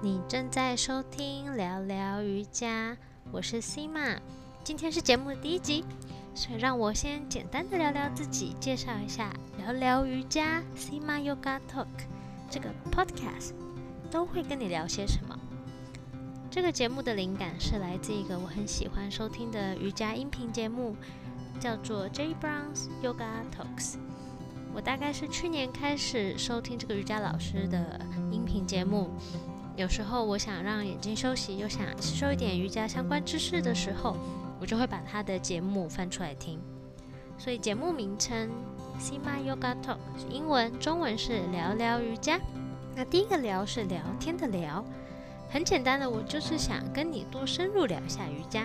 你正在收听聊聊瑜伽，我是 Sima，今天是节目的第一集，所以让我先简单的聊聊自己，介绍一下聊聊瑜伽 Sima Yoga Talk 这个 podcast 都会跟你聊些什么。这个节目的灵感是来自一个我很喜欢收听的瑜伽音频节目，叫做 J Brown's Yoga Talks。我大概是去年开始收听这个瑜伽老师的音频节目。有时候我想让眼睛休息，又想吸收一点瑜伽相关知识的时候，我就会把他的节目翻出来听。所以节目名称 Sima Yoga Talk 英文，中文是聊聊瑜伽。那第一个聊是聊天的聊，很简单的，我就是想跟你多深入聊一下瑜伽。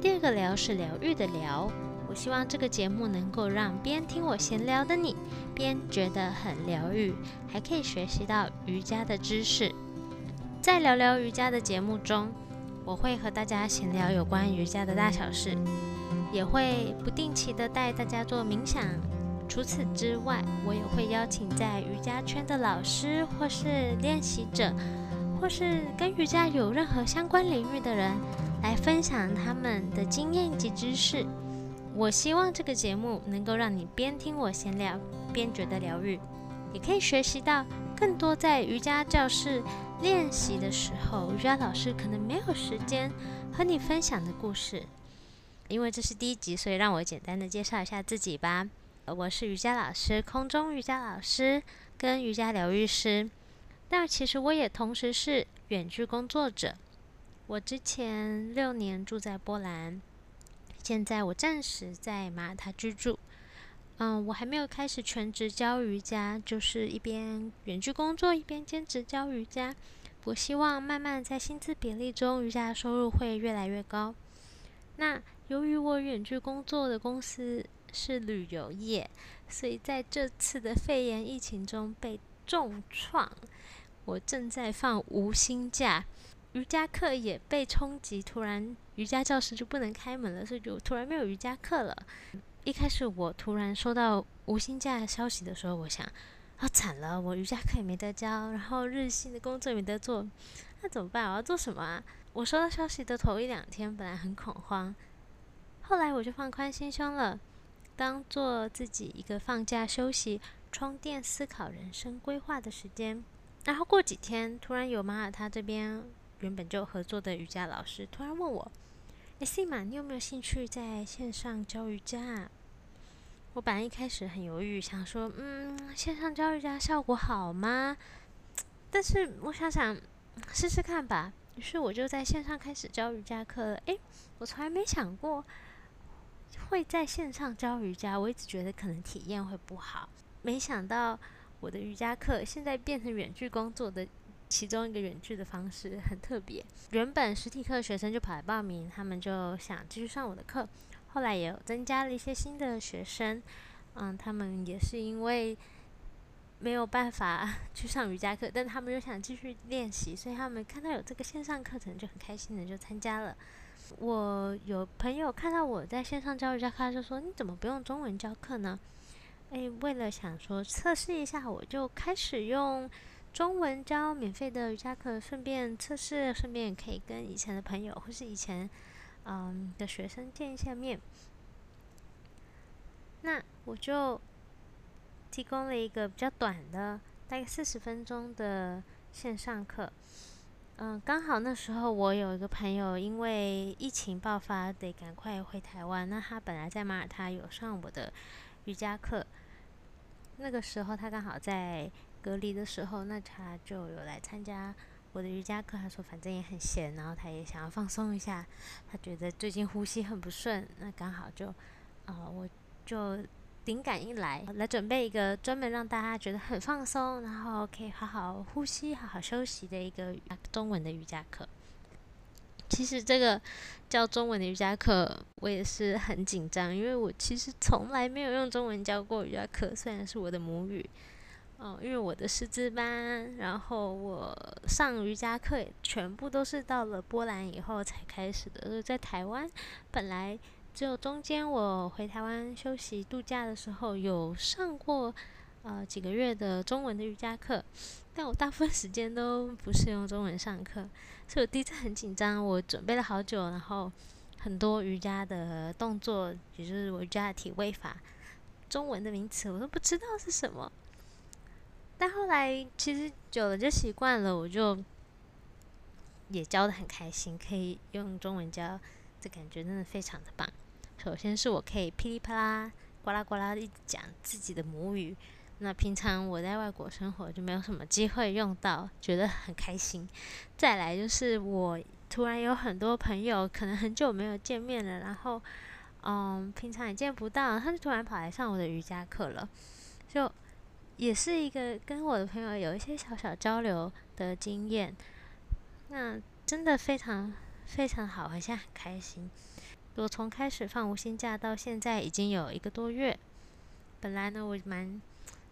第二个聊是疗愈的聊，我希望这个节目能够让边听我闲聊的你，边觉得很疗愈，还可以学习到瑜伽的知识。在聊聊瑜伽的节目中，我会和大家闲聊有关瑜伽的大小事，也会不定期的带大家做冥想。除此之外，我也会邀请在瑜伽圈的老师，或是练习者，或是跟瑜伽有任何相关领域的人，来分享他们的经验及知识。我希望这个节目能够让你边听我闲聊，边觉得疗愈，也可以学习到更多在瑜伽教室。练习的时候，瑜伽老师可能没有时间和你分享的故事。因为这是第一集，所以让我简单的介绍一下自己吧。我是瑜伽老师，空中瑜伽老师跟瑜伽疗愈师。但其实我也同时是远距工作者。我之前六年住在波兰，现在我暂时在马耳他居住。嗯，我还没有开始全职教瑜伽，就是一边远距工作一边兼职教瑜伽。我希望慢慢在薪资比例中，瑜伽收入会越来越高。那由于我远距工作的公司是旅游业，所以在这次的肺炎疫情中被重创。我正在放无薪假，瑜伽课也被冲击，突然瑜伽教室就不能开门了，所以就突然没有瑜伽课了。一开始我突然收到无薪假消息的时候，我想，啊惨了，我瑜伽课也没得教，然后日薪的工作也没得做，那怎么办？我要做什么啊？我收到消息的头一两天，本来很恐慌，后来我就放宽心胸了，当做自己一个放假休息、充电、思考人生规划的时间。然后过几天，突然有马耳他这边原本就合作的瑜伽老师突然问我。哎，西玛，你有没有兴趣在线上教瑜伽？我本来一开始很犹豫，想说，嗯，线上教瑜伽效果好吗？但是我想想，试试看吧。于是我就在线上开始教瑜伽课。诶，我从来没想过会在线上教瑜伽，我一直觉得可能体验会不好。没想到我的瑜伽课现在变成远距工作的。其中一个远距的方式很特别。原本实体课学生就跑来报名，他们就想继续上我的课。后来也有增加了一些新的学生，嗯，他们也是因为没有办法 去上瑜伽课，但他们又想继续练习，所以他们看到有这个线上课程就很开心的就参加了。我有朋友看到我在线上教瑜伽课，就说：“你怎么不用中文教课呢？”诶，为了想说测试一下，我就开始用。中文教免费的瑜伽课，顺便测试，顺便可以跟以前的朋友或是以前嗯的学生见一下面。那我就提供了一个比较短的，大概四十分钟的线上课。嗯，刚好那时候我有一个朋友因为疫情爆发得赶快回台湾，那他本来在马耳他有上我的瑜伽课，那个时候他刚好在。隔离的时候，那他就有来参加我的瑜伽课。他说反正也很闲，然后他也想要放松一下。他觉得最近呼吸很不顺，那刚好就，啊，我就灵感一来，来准备一个专门让大家觉得很放松，然后可以好好呼吸、好好休息的一个中文的瑜伽课。其实这个教中文的瑜伽课，我也是很紧张，因为我其实从来没有用中文教过瑜伽课，虽然是我的母语。哦，因为我的师资班，然后我上瑜伽课全部都是到了波兰以后才开始的就。在台湾，本来只有中间我回台湾休息度假的时候有上过呃几个月的中文的瑜伽课，但我大部分时间都不是用中文上课，所以我第一次很紧张，我准备了好久，然后很多瑜伽的动作，也就是我瑜伽的体位法，中文的名词我都不知道是什么。但后来其实久了就习惯了，我就也教的很开心，可以用中文教，这感觉真的非常的棒。首先是我可以噼里啪啦、呱啦呱啦一讲自己的母语，那平常我在外国生活就没有什么机会用到，觉得很开心。再来就是我突然有很多朋友，可能很久没有见面了，然后嗯，平常也见不到，他就突然跑来上我的瑜伽课了，就。也是一个跟我的朋友有一些小小交流的经验，那真的非常非常好，我现在很开心。我从开始放无薪假到现在已经有一个多月，本来呢我蛮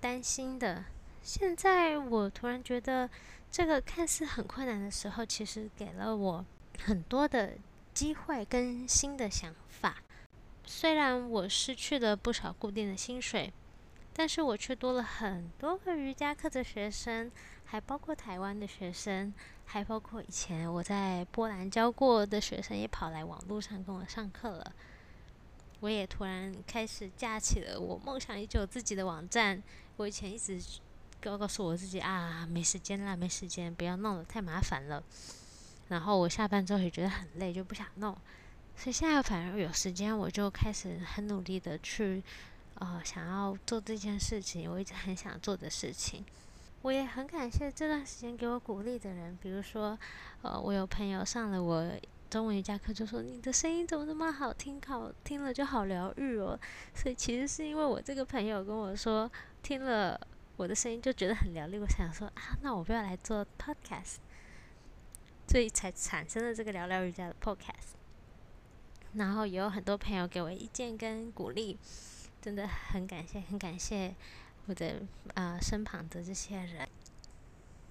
担心的，现在我突然觉得这个看似很困难的时候，其实给了我很多的机会跟新的想法。虽然我失去了不少固定的薪水。但是我却多了很多个瑜伽课的学生，还包括台湾的学生，还包括以前我在波兰教过的学生，也跑来网络上跟我上课了。我也突然开始架起了我梦想已久自己的网站。我以前一直告告诉我自己啊，没时间啦，没时间，不要弄了，太麻烦了。然后我下班之后也觉得很累，就不想弄。所以现在反而有时间，我就开始很努力的去。呃，想要做这件事情，我一直很想做的事情。我也很感谢这段时间给我鼓励的人，比如说，呃，我有朋友上了我中文瑜伽课，就说你的声音怎么那么好听，好听了就好疗愈哦。所以其实是因为我这个朋友跟我说，听了我的声音就觉得很疗愈，我想说啊，那我不要来做 podcast，所以才产生了这个聊聊瑜伽的 podcast。然后也有很多朋友给我意见跟鼓励。真的很感谢，很感谢我的啊身旁的这些人，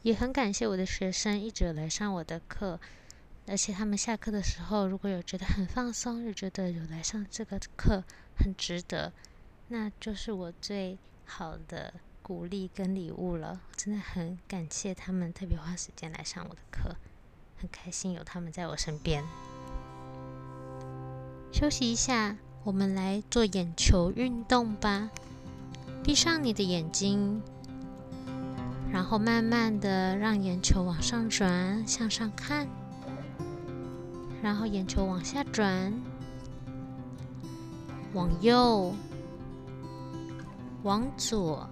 也很感谢我的学生一直来上我的课，而且他们下课的时候，如果有觉得很放松，又觉得有来上这个课很值得，那就是我最好的鼓励跟礼物了。真的很感谢他们特别花时间来上我的课，很开心有他们在我身边。休息一下。我们来做眼球运动吧。闭上你的眼睛，然后慢慢的让眼球往上转，向上看，然后眼球往下转，往右，往左，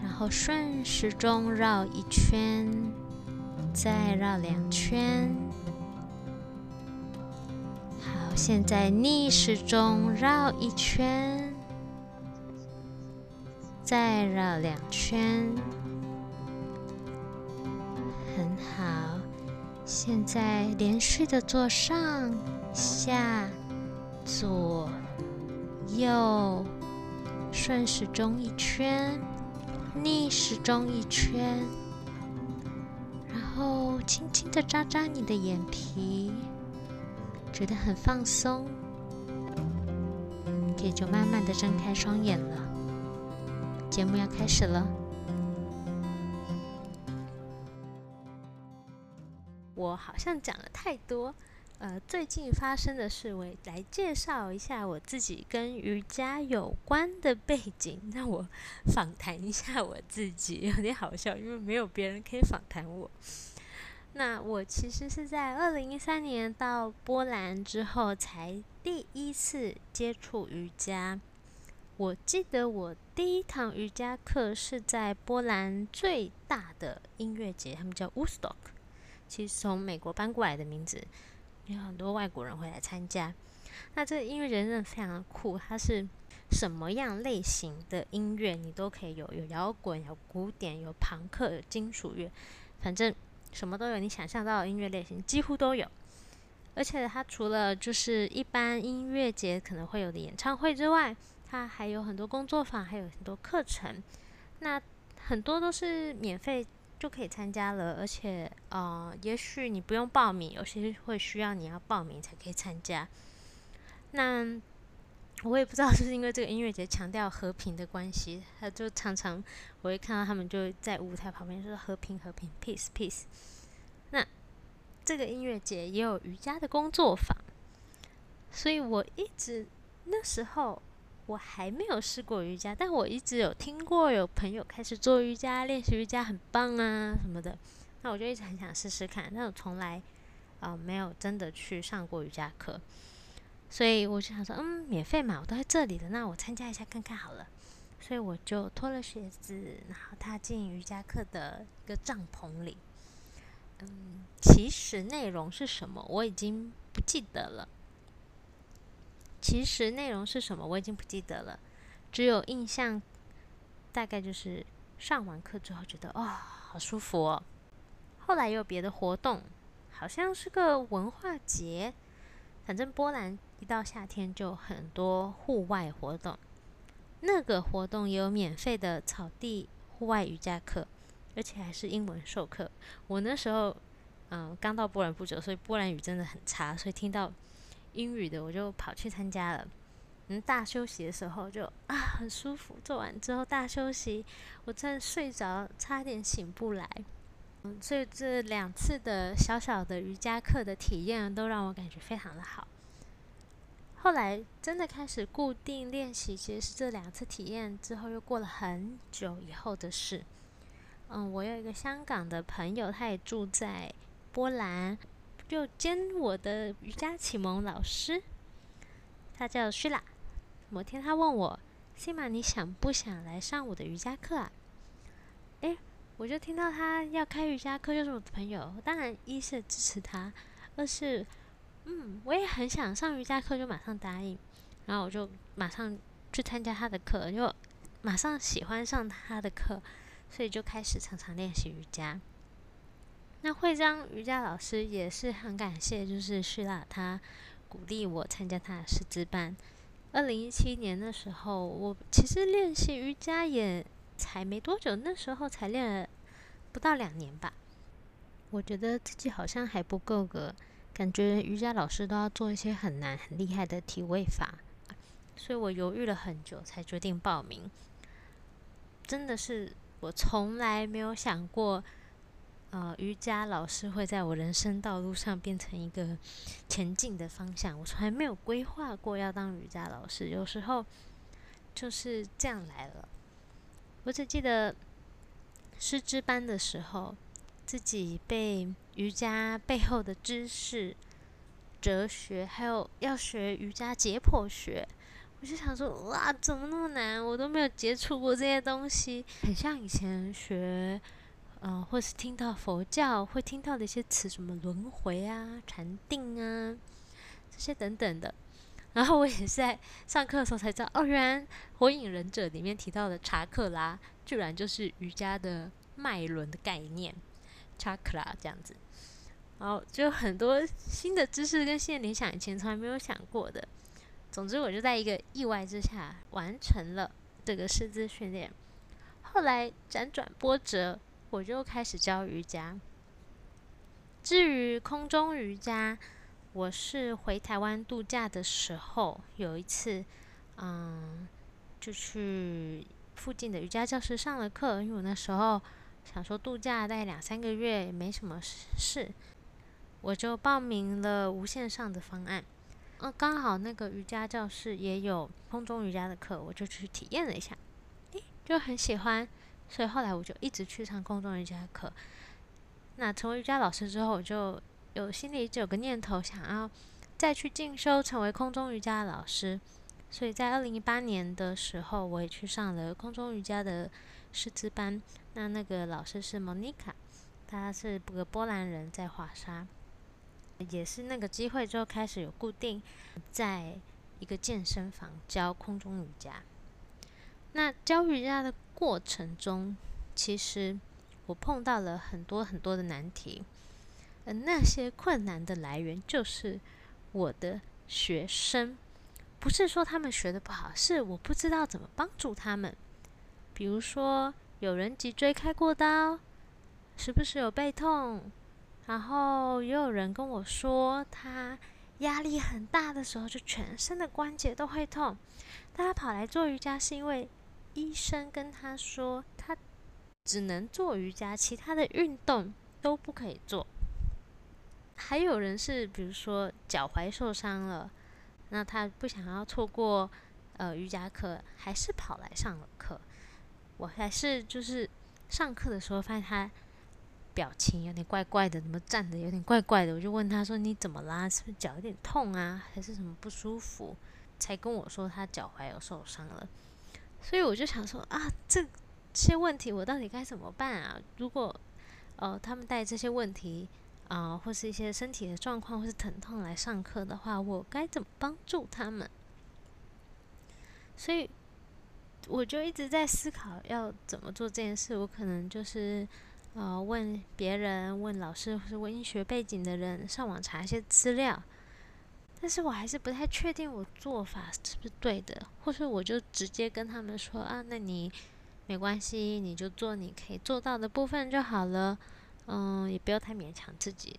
然后顺时钟绕一圈，再绕两圈。现在逆时钟绕一圈，再绕两圈，很好。现在连续的做上下左右，顺时钟一圈，逆时钟一圈，然后轻轻的扎扎你的眼皮。觉得很放松，可以就慢慢的睁开双眼了。节目要开始了。我好像讲了太多，呃，最近发生的事，我来介绍一下我自己跟瑜伽有关的背景。让我访谈一下我自己，有点好笑，因为没有别人可以访谈我。那我其实是在二零一三年到波兰之后，才第一次接触瑜伽。我记得我第一堂瑜伽课是在波兰最大的音乐节，他们叫 w o o s t o c k 其实从美国搬过来的名字，有很多外国人会来参加。那这个音乐节真的非常的酷，它是什么样类型的音乐你都可以有，有摇滚，有古典，有朋克，有金属乐，反正。什么都有，你想象到的音乐类型几乎都有。而且它除了就是一般音乐节可能会有的演唱会之外，它还有很多工作坊，还有很多课程。那很多都是免费就可以参加了，而且呃，也许你不用报名，有些会需要你要报名才可以参加。那我也不知道是不是因为这个音乐节强调和平的关系，他就常常我会看到他们就在舞台旁边说和平和平 peace peace。那这个音乐节也有瑜伽的工作坊，所以我一直那时候我还没有试过瑜伽，但我一直有听过有朋友开始做瑜伽、练习瑜伽很棒啊什么的，那我就一直很想试试看，但我从来啊没有真的去上过瑜伽课。所以我就想说，嗯，免费嘛，我都在这里了，那我参加一下看看好了。所以我就脱了鞋子，然后踏进瑜伽课的一个帐篷里。嗯，其实内容是什么我已经不记得了。其实内容是什么我已经不记得了，只有印象，大概就是上完课之后觉得，哦，好舒服哦。后来也有别的活动，好像是个文化节。反正波兰一到夏天就很多户外活动，那个活动有免费的草地户外瑜伽课，而且还是英文授课。我那时候嗯刚到波兰不久，所以波兰语真的很差，所以听到英语的我就跑去参加了。嗯，大休息的时候就啊很舒服，做完之后大休息，我真的睡着，差点醒不来。嗯所以这两次的小小的瑜伽课的体验都让我感觉非常的好。后来真的开始固定练习，其实是这两次体验之后又过了很久以后的事。嗯，我有一个香港的朋友，他也住在波兰，就兼我的瑜伽启蒙老师，他叫 Shila。某天他问我西马你想不想来上我的瑜伽课啊？”诶。我就听到他要开瑜伽课，就是我的朋友。当然，一是支持他，二是，嗯，我也很想上瑜伽课，就马上答应。然后我就马上去参加他的课，就马上喜欢上他的课，所以就开始常常练习瑜伽。那会章瑜伽老师也是很感谢，就是徐拉他鼓励我参加他的师资班。二零一七年的时候，我其实练习瑜伽也。才没多久，那时候才练了不到两年吧。我觉得自己好像还不够格，感觉瑜伽老师都要做一些很难、很厉害的体位法，所以我犹豫了很久才决定报名。真的是我从来没有想过，呃，瑜伽老师会在我人生道路上变成一个前进的方向。我从来没有规划过要当瑜伽老师，有时候就是这样来了。我只记得师资班的时候，自己被瑜伽背后的知识、哲学，还有要学瑜伽解剖学，我就想说：哇，怎么那么难？我都没有接触过这些东西，很像以前学，嗯，或是听到佛教会听到的一些词，什么轮回啊、禅定啊，这些等等的。然后我也是在上课的时候才知道，哦，原来《火影忍者》里面提到的查克拉，居然就是瑜伽的脉轮的概念查克拉这样子。然后就很多新的知识跟新的联想，以前从来没有想过的。总之，我就在一个意外之下完成了这个师资训练。后来辗转波折，我就开始教瑜伽。至于空中瑜伽，我是回台湾度假的时候，有一次，嗯，就去附近的瑜伽教室上了课。因为我那时候想说度假大概两三个月没什么事，我就报名了无线上的方案。嗯，刚好那个瑜伽教室也有空中瑜伽的课，我就去体验了一下，诶，就很喜欢。所以后来我就一直去上空中瑜伽课。那成为瑜伽老师之后，我就。有心里就有个念头，想要再去进修，成为空中瑜伽的老师。所以在二零一八年的时候，我也去上了空中瑜伽的师资班。那那个老师是 Monica，他是个波兰人，在华沙。也是那个机会之后，开始有固定在一个健身房教空中瑜伽。那教瑜伽的过程中，其实我碰到了很多很多的难题。而那些困难的来源就是我的学生，不是说他们学的不好，是我不知道怎么帮助他们。比如说，有人脊椎开过刀，时不时有背痛，然后也有人跟我说他压力很大的时候，就全身的关节都会痛。他跑来做瑜伽，是因为医生跟他说，他只能做瑜伽，其他的运动都不可以做。还有人是，比如说脚踝受伤了，那他不想要错过呃瑜伽课，还是跑来上了课。我还是就是上课的时候发现他。表情有点怪怪的，怎么站的有点怪怪的？我就问他说：“你怎么啦？是不是脚有点痛啊？还是什么不舒服？”才跟我说他脚踝有受伤了。所以我就想说啊，这些问题我到底该怎么办啊？如果呃他们带这些问题啊，或是一些身体的状况或是疼痛来上课的话，我该怎么帮助他们？所以我就一直在思考要怎么做这件事。我可能就是。呃，问别人，问老师，或是问医学背景的人，上网查一些资料。但是我还是不太确定我做法是不是对的，或是我就直接跟他们说啊，那你没关系，你就做你可以做到的部分就好了。嗯，也不要太勉强自己。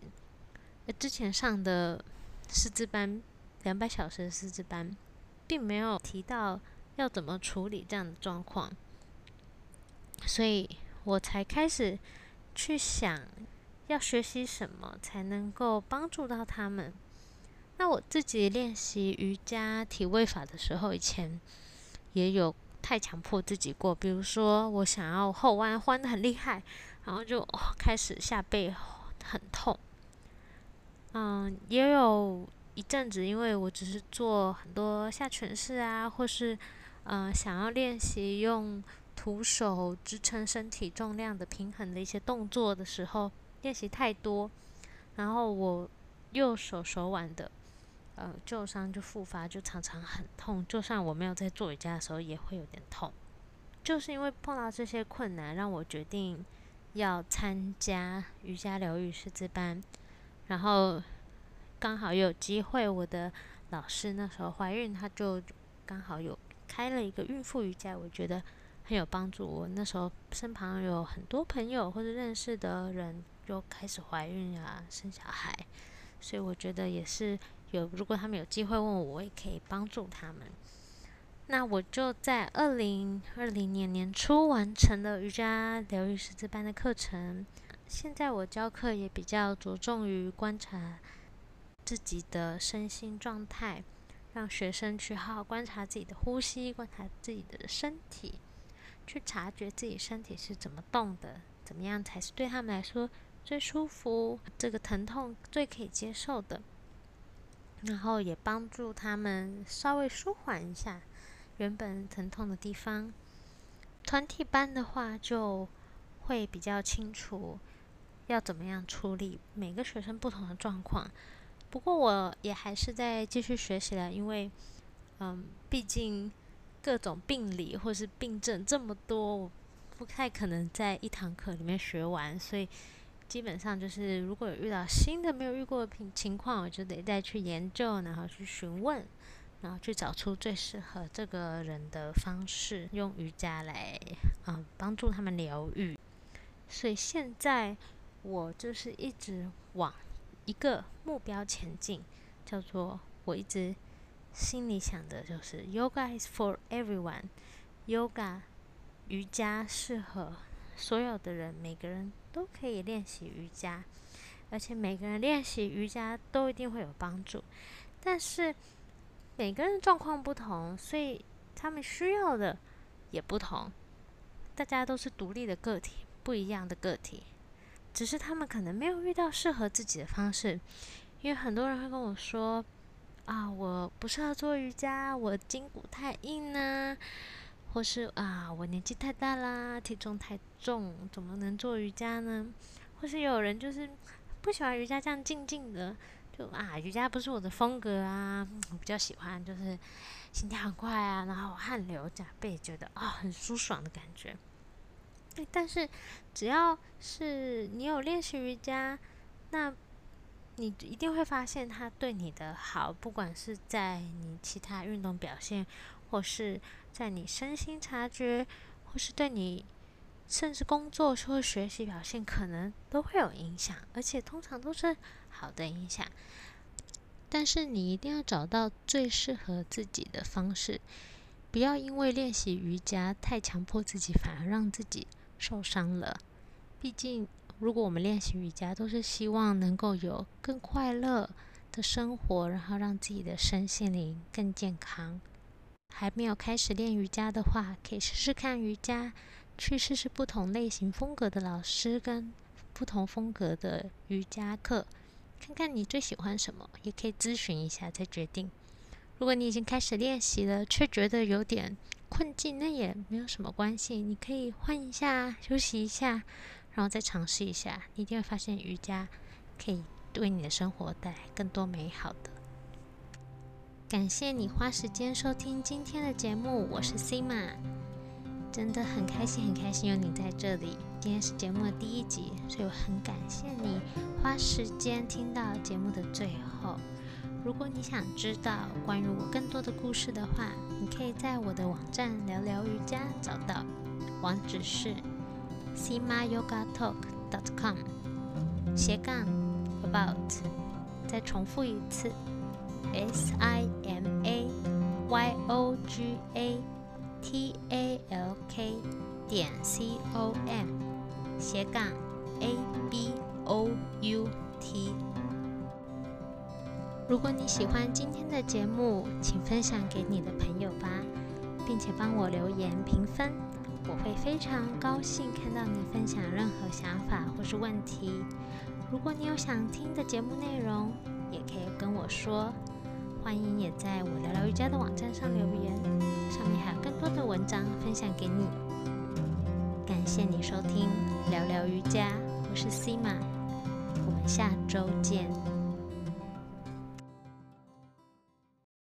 之前上的师资班，两百小时的师资班，并没有提到要怎么处理这样的状况，所以我才开始。去想要学习什么才能够帮助到他们。那我自己练习瑜伽体位法的时候，以前也有太强迫自己过。比如说，我想要后弯，弯的很厉害，然后就开始下背很痛。嗯，也有一阵子，因为我只是做很多下犬式啊，或是嗯想要练习用。徒手支撑身体重量的平衡的一些动作的时候，练习太多，然后我右手手腕的呃旧伤就复发，就常常很痛。就算我没有在做瑜伽的时候，也会有点痛。就是因为碰到这些困难，让我决定要参加瑜伽疗愈师资班。然后刚好有机会，我的老师那时候怀孕，他就刚好有开了一个孕妇瑜伽，我觉得。很有帮助。我那时候身旁有很多朋友或者认识的人，就开始怀孕啊，生小孩，所以我觉得也是有。如果他们有机会问我，我也可以帮助他们。那我就在二零二零年年初完成了瑜伽疗愈师资班的课程。现在我教课也比较着重于观察自己的身心状态，让学生去好好观察自己的呼吸，观察自己的身体。去察觉自己身体是怎么动的，怎么样才是对他们来说最舒服，这个疼痛最可以接受的，然后也帮助他们稍微舒缓一下原本疼痛的地方。团体班的话就会比较清楚要怎么样处理每个学生不同的状况，不过我也还是在继续学习了，因为嗯，毕竟。各种病理或是病症这么多，我不太可能在一堂课里面学完，所以基本上就是如果有遇到新的没有遇过的情情况，我就得再去研究，然后去询问，然后去找出最适合这个人的方式，用瑜伽来啊帮助他们疗愈。所以现在我就是一直往一个目标前进，叫做我一直。心里想的就是 Yoga is for everyone。Yoga 瑜伽适合所有的人，每个人都可以练习瑜伽，而且每个人练习瑜伽都一定会有帮助。但是每个人状况不同，所以他们需要的也不同。大家都是独立的个体，不一样的个体，只是他们可能没有遇到适合自己的方式。因为很多人会跟我说。啊，我不适合做瑜伽，我筋骨太硬呢，或是啊，我年纪太大啦，体重太重，怎么能做瑜伽呢？或是有人就是不喜欢瑜伽这样静静的，就啊，瑜伽不是我的风格啊，我比较喜欢就是心跳很快啊，然后汗流浃背，觉得啊很舒爽的感觉。但是只要是你有练习瑜伽，那。你一定会发现他对你的好，不管是在你其他运动表现，或是在你身心察觉，或是对你甚至工作或学习表现，可能都会有影响，而且通常都是好的影响。但是你一定要找到最适合自己的方式，不要因为练习瑜伽太强迫自己，反而让自己受伤了。毕竟，如果我们练习瑜伽都是希望能够有更快乐的生活，然后让自己的身心灵更健康。还没有开始练瑜伽的话，可以试试看瑜伽，去试试不同类型风格的老师跟不同风格的瑜伽课。看看你最喜欢什么，也可以咨询一下再决定。如果你已经开始练习了，却觉得有点困境，那也没有什么关系，你可以换一下，休息一下，然后再尝试一下。你一定会发现瑜伽可以为你的生活带来更多美好的。感谢你花时间收听今天的节目，我是 Sima，真的很开心，很开心有你在这里。今天是节目的第一集，所以我很感谢你花时间听到节目的最后。如果你想知道关于我更多的故事的话，你可以在我的网站聊聊瑜伽找到，网址是 simayogatalk.com 斜杠 about，再重复一次 s i m a y o g a t a l k 点 c o m。斜杠 a b o u t。如果你喜欢今天的节目，请分享给你的朋友吧，并且帮我留言评分，我会非常高兴看到你分享任何想法或是问题。如果你有想听的节目内容，也可以跟我说。欢迎也在我聊聊瑜伽的网站上留言，上面还有更多的文章分享给你。感谢你收听聊聊瑜伽，我是 Sima，我们下周见。